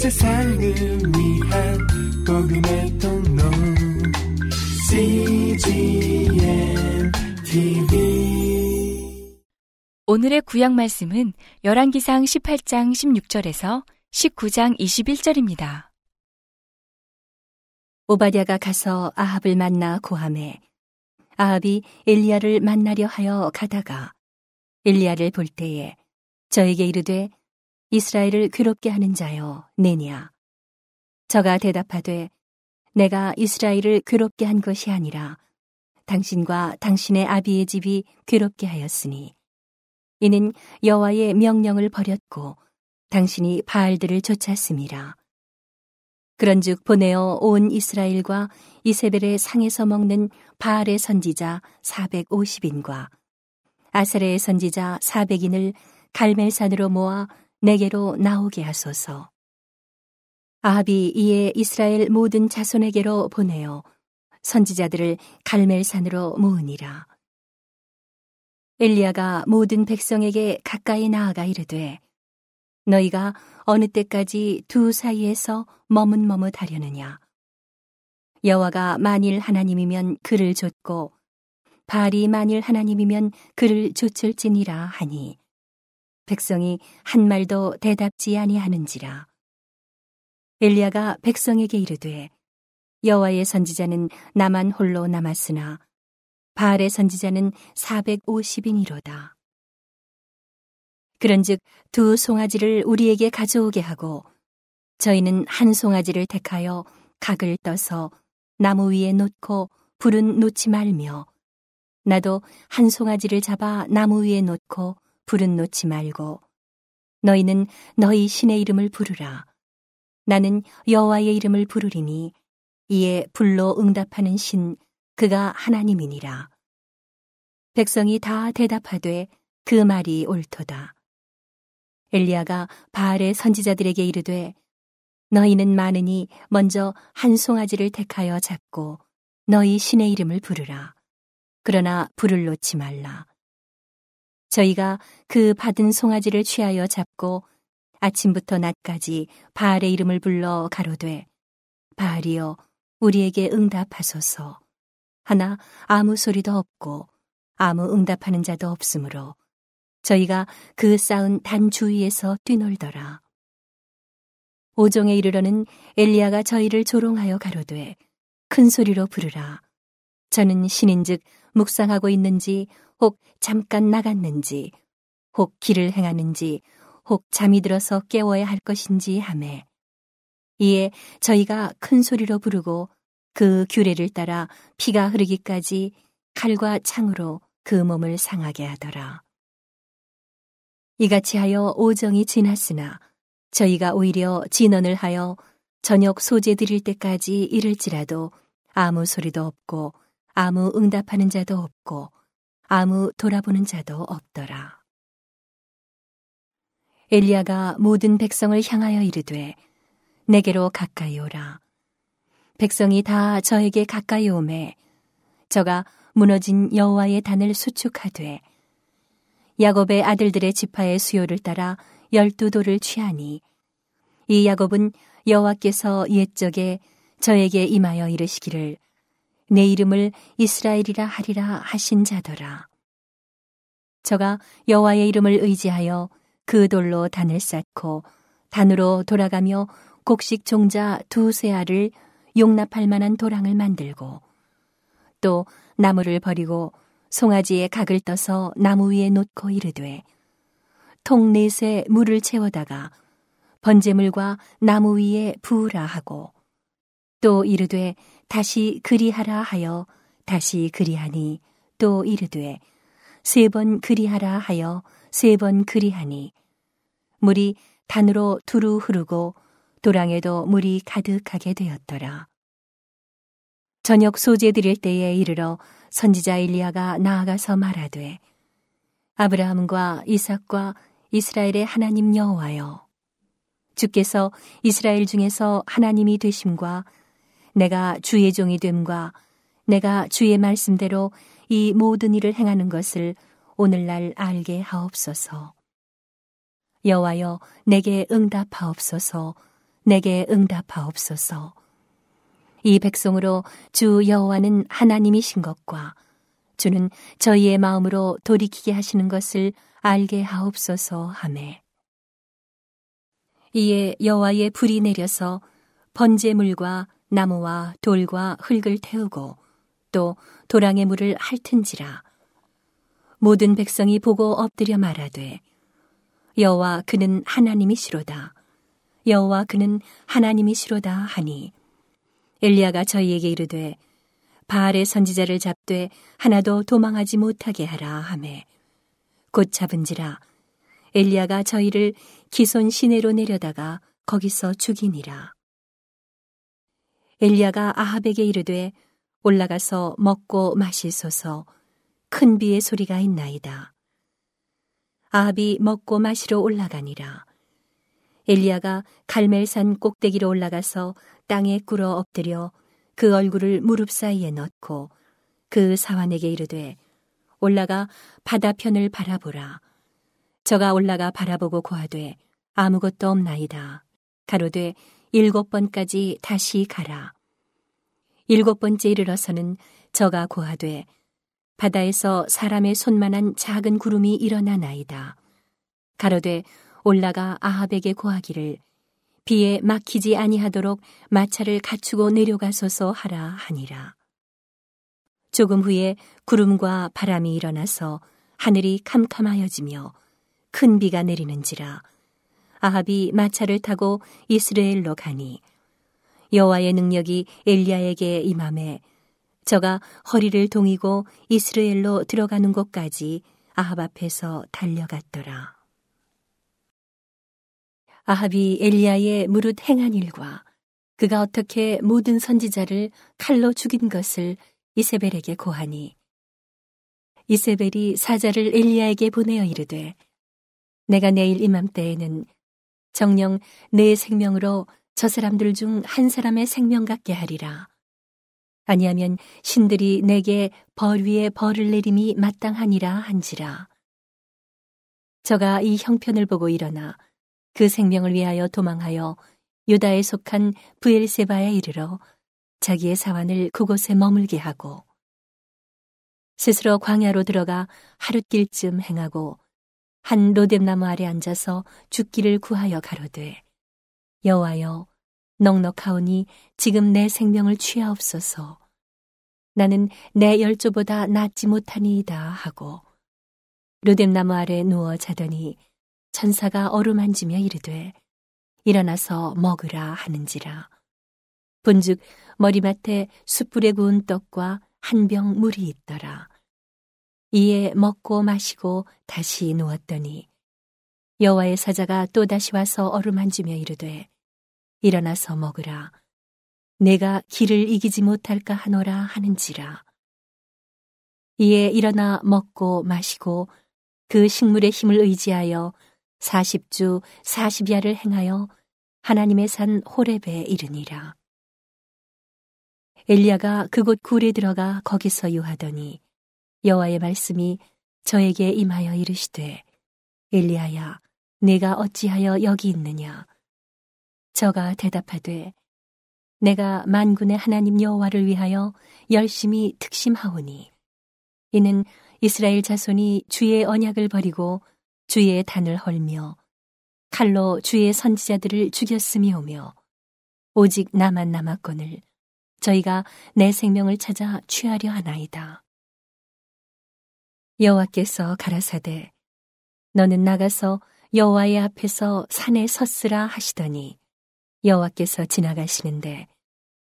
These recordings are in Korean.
세상을 위한 복음의 통로 CGM TV 오늘의 구약 말씀은 열왕기상 18장 16절에서 19장 21절입니다. 오바댜가 가서 아합을 만나 고함해 아합이 엘리야를 만나려 하여 가다가 엘리야를 볼 때에 저에게 이르되 이스라엘을 괴롭게 하는 자여 내냐 저가 대답하되 내가 이스라엘을 괴롭게 한 것이 아니라 당신과 당신의 아비의 집이 괴롭게 하였으니 이는 여호와의 명령을 버렸고 당신이 바알들을 쫓았음이라. 그런즉 보내어 온 이스라엘과 이세벨의 상에서 먹는 바알의 선지자 450인과 아사레의 선지자 400인을 갈멜산으로 모아 내게로 나오게 하소서. 아합이 이에 이스라엘 모든 자손에게로 보내어 선지자들을 갈멜산으로 모으니라. 엘리야가 모든 백성에게 가까이 나아가 이르되 너희가 어느 때까지 두 사이에서 머뭇머뭇하려느냐 여호와가 만일 하나님이면 그를 좇고 바알이 만일 하나님이면 그를 좇을지니라 하니 백성이 한 말도 대답지 아니하는지라. 엘리야가 백성에게 이르되 여호와의 선지자는 나만 홀로 남았으나 바알의 선지자는 450인이로다. 그런즉 두 송아지를 우리에게 가져오게 하고 저희는 한 송아지를 택하여 각을 떠서 나무 위에 놓고 불은 놓지 말며 나도 한 송아지를 잡아 나무 위에 놓고 불은 놓지 말고 너희는 너희 신의 이름을 부르라 나는 여호와의 이름을 부르리니 이에 불로 응답하는 신 그가 하나님이니라 백성이 다 대답하되 그 말이 옳도다 엘리야가 바알의 선지자들에게 이르되 너희는 많으니 먼저 한 송아지를 택하여 잡고 너희 신의 이름을 부르라. 그러나 불을 놓지 말라. 저희가 그 받은 송아지를 취하여 잡고 아침부터 낮까지 바알의 이름을 불러 가로되 바알이여 우리에게 응답하소서. 하나 아무 소리도 없고 아무 응답하는 자도 없으므로 저희가 그 쌓은 단 주위에서 뛰놀더라. 오종에 이르러는 엘리야가 저희를 조롱하여 가로되 큰 소리로 부르라. 저는 신인즉 묵상하고 있는지 혹 잠깐 나갔는지 혹 길을 행하는지 혹 잠이 들어서 깨워야 할 것인지 하매 이에 저희가 큰 소리로 부르고 그 규례를 따라 피가 흐르기까지 칼과 창으로 그 몸을 상하게 하더라. 이같이 하여 오정이 지났으나 저희가 오히려 진언을 하여 저녁 소재 드릴 때까지 이를지라도 아무 소리도 없고 아무 응답하는 자도 없고 아무 돌아보는 자도 없더라. 엘리야가 모든 백성을 향하여 이르되 내게로 가까이 오라. 백성이 다 저에게 가까이 오매 저가 무너진 여호와의 단을 수축하되 야곱의 아들들의 지파의 수요를 따라 열두 돌을 취하니 이 야곱은 여호와께서 옛적에 저에게 임하여 이르시기를 내 이름을 이스라엘이라 하리라 하신 자더라. 저가 여호와의 이름을 의지하여 그 돌로 단을 쌓고 단으로 돌아가며 곡식 종자 두 세 알을 용납할 만한 도랑을 만들고 또 나무를 버리고 송아지에 각을 떠서 나무 위에 놓고 이르되 통 넷에 물을 채워다가 번제물과 나무 위에 부으라 하고 또 이르되 다시 그리하라 하여 다시 그리하니 또 이르되 세 번 그리하라 하여 세 번 그리하니 물이 단으로 두루 흐르고 도랑에도 물이 가득하게 되었더라. 저녁 소재 드릴 때에 이르러 선지자 일리야가 나아가서 말하되 아브라함과 이삭과 이스라엘의 하나님 여호와여 주께서 이스라엘 중에서 하나님이 되심과 내가 주의 종이 됨과 내가 주의 말씀대로 이 모든 일을 행하는 것을 오늘날 알게 하옵소서. 여호와여 내게 응답하옵소서. 내게 응답하옵소서. 이 백성으로 주 여호와는 하나님이신 것과 주는 저희의 마음으로 돌이키게 하시는 것을 알게 하옵소서 하매. 이에 여호와의 불이 내려서 번제물과 나무와 돌과 흙을 태우고 또 도랑의 물을 핥은지라. 모든 백성이 보고 엎드려 말하되 여호와 그는 하나님이시로다. 여호와 그는 하나님이시로다 하니. 엘리야가 저희에게 이르되 바알의 선지자를 잡되 하나도 도망하지 못하게 하라 하매. 곧 잡은지라. 엘리야가 저희를 기손 시내로 내려다가 거기서 죽이니라 엘리야가 아합에게 이르되 올라가서 먹고 마시소서 큰 비의 소리가 있나이다. 아합이 먹고 마시러 올라가니라. 엘리야가 갈멜산 꼭대기로 올라가서 땅에 꿇어 엎드려 그 얼굴을 무릎 사이에 넣고 그 사환에게 이르되 올라가 바다편을 바라보라. 저가 올라가 바라보고 고하되 아무것도 없나이다. 가로되 일곱 번까지 다시 가라. 일곱 번째 이르러서는 저가 고하되 바다에서 사람의 손만한 작은 구름이 일어나나이다. 가로되 올라가 아합에게 고하기를 비에 막히지 아니하도록 마차를 갖추고 내려가소서 하라 하니라. 조금 후에 구름과 바람이 일어나서 하늘이 캄캄하여지며 큰 비가 내리는지라 아합이 마차를 타고 이스라엘로 가니 여호와의 능력이 엘리야에게 임함에 저가 허리를 동이고 이스라엘로 들어가는 곳까지 아합 앞에서 달려갔더라. 아합이 엘리야의 무릇 행한 일과 그가 어떻게 모든 선지자를 칼로 죽인 것을 이세벨에게 고하니 이세벨이 사자를 엘리야에게 보내어 이르되 내가 내일 이맘때에는 정령 내 생명으로 저 사람들 중 한 사람의 생명 같게 하리라. 아니하면 신들이 내게 벌 위에 벌을 내림이 마땅하니라 한지라. 저가 이 형편을 보고 일어나 그 생명을 위하여 도망하여 유다에 속한 부엘세바에 이르러 자기의 사환을 그곳에 머물게 하고 스스로 광야로 들어가 하룻길쯤 행하고 한 로뎀나무 아래 앉아서 죽기를 구하여 가로되 여호와여 넉넉하오니 지금 내 생명을 취하옵소서. 나는 내 열조보다 낫지 못하니이다 하고 로뎀나무 아래 누워 자더니 천사가 어루만지며 이르되 일어나서 먹으라 하는지라. 본즉 머리맡에 숯불에 구운 떡과 한 병 물이 있더라 이에 먹고 마시고 다시 누웠더니 여호와의 사자가 또 다시 와서 어루만지며 이르되 일어나서 먹으라. 내가 길을 이기지 못할까 하노라 하는지라. 이에 일어나 먹고 마시고 그 식물의 힘을 의지하여 40주 40야를 행하여 하나님의 산 호렙에 이르니라. 엘리야가 그곳 굴에 들어가 거기서 유하더니 여호와의 말씀이 저에게 임하여 이르시되 엘리야야 내가 어찌하여 여기 있느냐 저가 대답하되 내가 만군의 하나님 여호와를 위하여 열심히 특심하오니 이는 이스라엘 자손이 주의 언약을 버리고 주의 단을 헐며 칼로 주의 선지자들을 죽였음이 오며 오직 나만 남았거늘 저희가 내 생명을 찾아 취하려 하나이다. 여호와께서 가라사대 너는 나가서 여호와의 앞에서 산에 섰으라 하시더니 여호와께서 지나가시는데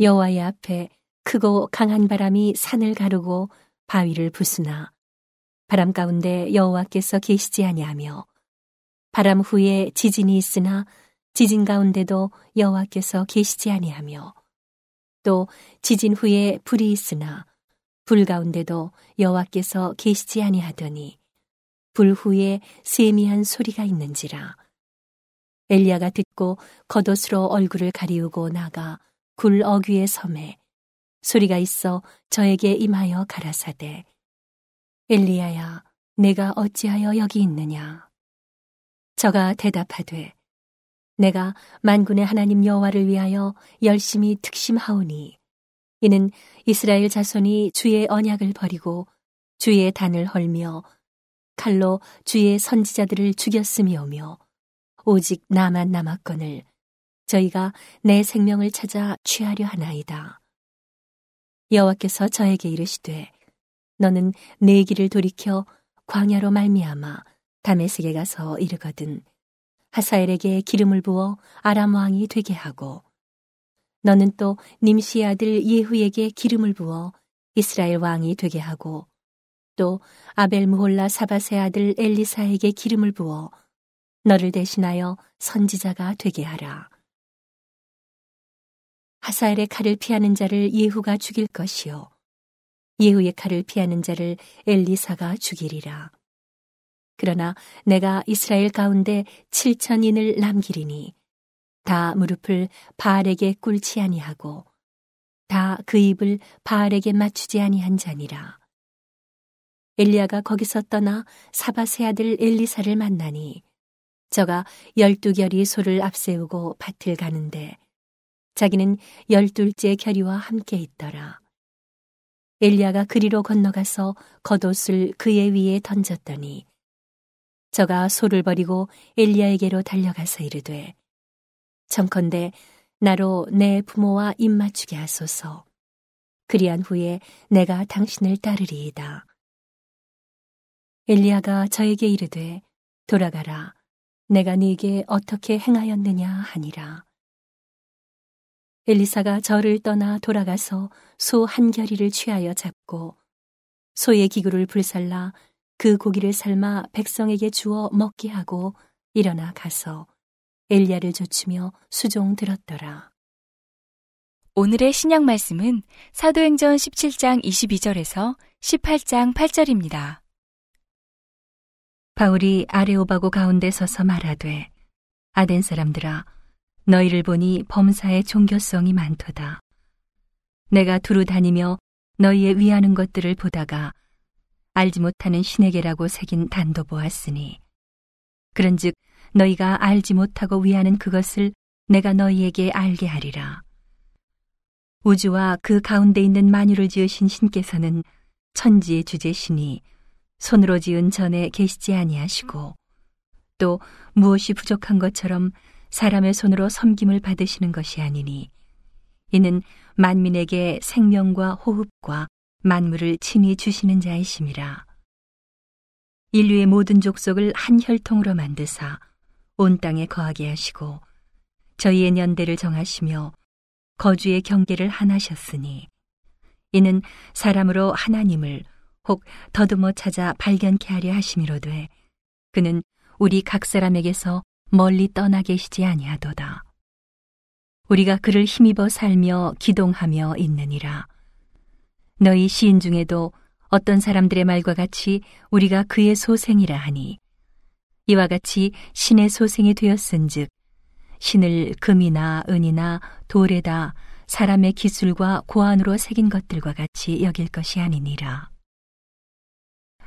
여호와의 앞에 크고 강한 바람이 산을 가르고 바위를 부수나 바람 가운데 여호와께서 계시지 아니하며 바람 후에 지진이 있으나 지진 가운데도 여호와께서 계시지 아니하며 또 지진 후에 불이 있으나 불 가운데도 여호와께서 계시지 아니하더니 불 후에 세미한 소리가 있는지라. 엘리야가 듣고 겉옷으로 얼굴을 가리우고 나가 굴 어귀의 섬에 소리가 있어 저에게 임하여 가라사대 엘리야야 내가 어찌하여 여기 있느냐? 저가 대답하되 내가 만군의 하나님 여호와를 위하여 열심히 특심하오니 이는 이스라엘 자손이 주의 언약을 버리고 주의 단을 헐며 칼로 주의 선지자들을 죽였음이오며 오직 나만 남았거늘 저희가 내 생명을 찾아 취하려 하나이다. 여호와께서 저에게 이르시되 너는 내 길을 돌이켜 광야로 말미암아 다메섹에 가서 이르거든 하사엘에게 기름을 부어 아람 왕이 되게 하고 너는 또 님시의 아들 예후에게 기름을 부어 이스라엘 왕이 되게 하고 또 아벨 무홀라 사바세 아들 엘리사에게 기름을 부어 너를 대신하여 선지자가 되게 하라. 하사엘의 칼을 피하는 자를 예후가 죽일 것이요 예후의 칼을 피하는 자를 엘리사가 죽이리라. 그러나 내가 이스라엘 가운데 칠천인을 남기리니 다 무릎을 바알에게 꿇지 아니하고 다 그 입을 바알에게 맞추지 아니한 자니라. 엘리야가 거기서 떠나 사바세 아들 엘리사를 만나니 저가 열두 결이 소를 앞세우고 밭을 가는데 자기는 열둘째 결이와 함께 있더라. 엘리야가 그리로 건너가서 겉옷을 그의 위에 던졌더니 저가 소를 버리고 엘리야에게로 달려가서 이르되 청컨대 나로 내 부모와 입맞추게 하소서. 그리한 후에 내가 당신을 따르리이다. 엘리야가 저에게 이르되 돌아가라. 내가 네게 어떻게 행하였느냐 하니라. 엘리사가 저를 떠나 돌아가서 소 한 결이를 취하여 잡고 소의 기구를 불살라 그 고기를 삶아 백성에게 주어 먹게 하고 일어나 가서 엘리야를 좇으며 수종 들었더라. 오늘의 신약 말씀은 사도행전 17장 22절에서 18장 8절입니다. 바울이 아레오바고 가운데 서서 말하되 아덴 사람들아 너희를 보니 범사의 종교성이 많도다. 내가 두루 다니며 너희의 위하는 것들을 보다가 알지 못하는 신에게라고 새긴 단도 보았으니 그런즉 너희가 알지 못하고 위하는 그것을 내가 너희에게 알게 하리라 우주와 그 가운데 있는 만유를 지으신 신께서는 천지의 주제시니 손으로 지은 전에 계시지 아니하시고 또 무엇이 부족한 것처럼 사람의 손으로 섬김을 받으시는 것이 아니니 이는 만민에게 생명과 호흡과 만물을 친히 주시는 자이심이라. 인류의 모든 족속을 한 혈통으로 만드사 온 땅에 거하게 하시고 저희의 년대를 정하시며 거주의 경계를 하나셨으니 이는 사람으로 하나님을 혹 더듬어 찾아 발견케 하려 하심이로되 그는 우리 각 사람에게서 멀리 떠나 계시지 아니하도다. 우리가 그를 힘입어 살며 기동하며 있느니라. 너희 시인 중에도 어떤 사람들의 말과 같이 우리가 그의 소생이라 하니 이와 같이 신의 소생이 되었은즉 신을 금이나 은이나 돌에다 사람의 기술과 고안으로 새긴 것들과 같이 여길 것이 아니니라.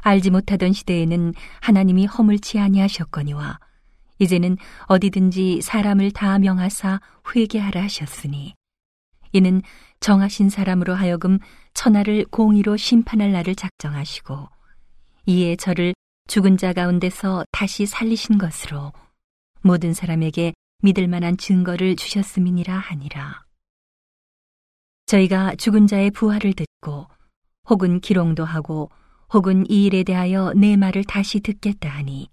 알지 못하던 시대에는 하나님이 허물치 아니하셨거니와 이제는 어디든지 사람을 다 명하사 회개하라 하셨으니 이는 정하신 사람으로 하여금 천하를 공의로 심판할 날을 작정하시고 이에 저를 죽은 자 가운데서 다시 살리신 것으로 모든 사람에게 믿을 만한 증거를 주셨음이니라 하니라. 저희가 죽은 자의 부활을 듣고 혹은 기롱도 하고 혹은 이 일에 대하여 내 말을 다시 듣겠다 하니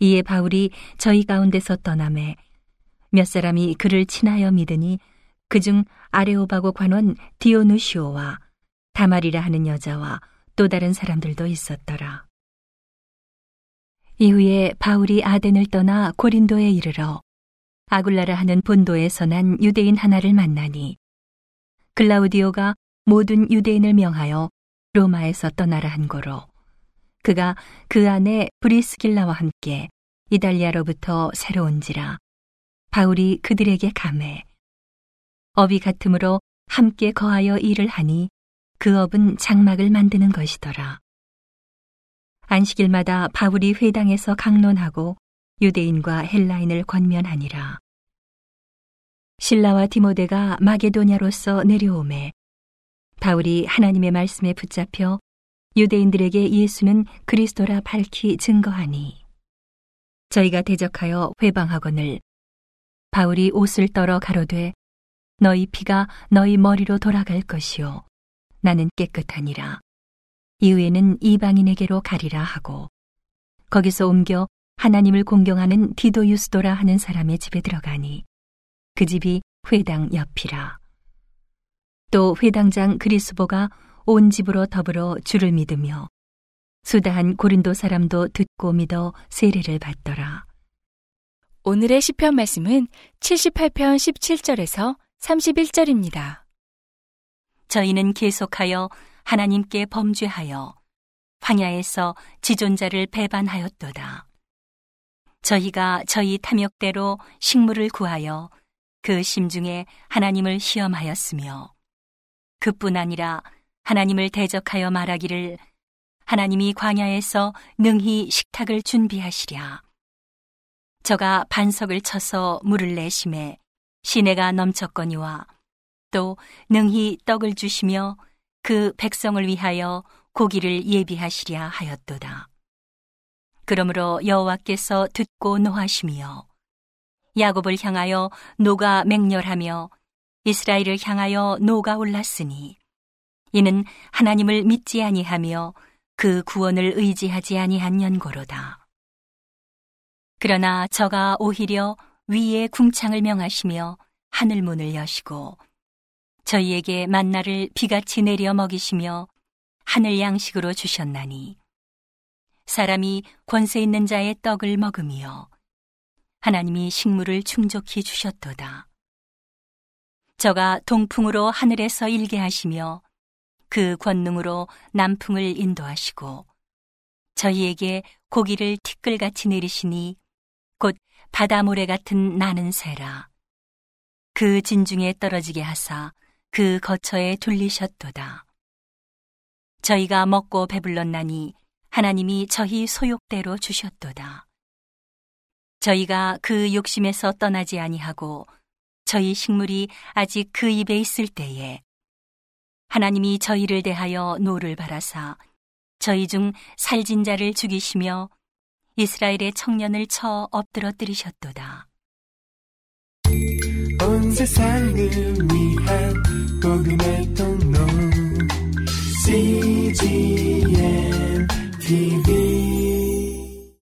이에 바울이 저희 가운데서 떠남에 몇 사람이 그를 친하여 믿으니 그중 아레오바고 관원 디오누시오와 다말이라 하는 여자와 또 다른 사람들도 있었더라. 이후에 바울이 아덴을 떠나 고린도에 이르러 아굴라라 하는 본도에서 난 유대인 하나를 만나니 글라우디오가 모든 유대인을 명하여 로마에서 떠나라 한 거로 그가 그 안에 브리스길라와 함께 이달리아로부터 새로운지라 바울이 그들에게 감해 업이 같으므로 함께 거하여 일을 하니 그 업은 장막을 만드는 것이더라. 안식일마다 바울이 회당에서 강론하고 유대인과 헬라인을 권면하니라. 신라와 디모데가 마게도냐로서 내려오매 바울이 하나님의 말씀에 붙잡혀 유대인들에게 예수는 그리스도라 밝히 증거하니 저희가 대적하여 회방하거늘 바울이 옷을 떨어 가로되 너희 피가 너희 머리로 돌아갈 것이요 나는 깨끗하니라 이후에는 이방인에게로 가리라 하고 거기서 옮겨 하나님을 공경하는 디도유스도라 하는 사람의 집에 들어가니 그 집이 회당 옆이라 또 회당장 그리스보가 온 집으로 더불어 주를 믿으며 수다한 고린도 사람도 듣고 믿어 세례를 받더라. 오늘의 시편 말씀은 78편 17절에서 31절입니다. 저희는 계속하여 하나님께 범죄하여 황야에서 지존자를 배반하였도다. 저희가 저희 탐욕대로 식물을 구하여 그 심중에 하나님을 시험하였으며 그뿐 아니라 하나님을 대적하여 말하기를 하나님이 광야에서 능히 식탁을 준비하시랴. 저가 반석을 쳐서 물을 내심에 시내가 넘쳤거니와 또 능히 떡을 주시며 그 백성을 위하여 고기를 예비하시랴 하였도다. 그러므로 여호와께서 듣고 노하시며 야곱을 향하여 노가 맹렬하며 이스라엘을 향하여 노가 올랐으니 이는 하나님을 믿지 아니하며 그 구원을 의지하지 아니한 연고로다. 그러나 저가 오히려 위에 궁창을 명하시며 하늘 문을 여시고 저희에게 만나를 비같이 내려 먹이시며 하늘 양식으로 주셨나니 사람이 권세 있는 자의 떡을 먹으며 하나님이 식물을 충족히 주셨도다. 저가 동풍으로 하늘에서 일게 하시며 그 권능으로 남풍을 인도하시고 저희에게 고기를 티끌같이 내리시니 곧 바다 모래 같은 나는 새라. 그 진중에 떨어지게 하사 그 거처에 둘리셨도다. 저희가 먹고 배불렀나니 하나님이 저희 소욕대로 주셨도다. 저희가 그 욕심에서 떠나지 아니하고 저희 식물이 아직 그 입에 있을 때에 하나님이 저희를 대하여 노를 발하사 저희 중 살진 자를 죽이시며 이스라엘의 청년을 쳐 엎드러뜨리셨도다. CGN TV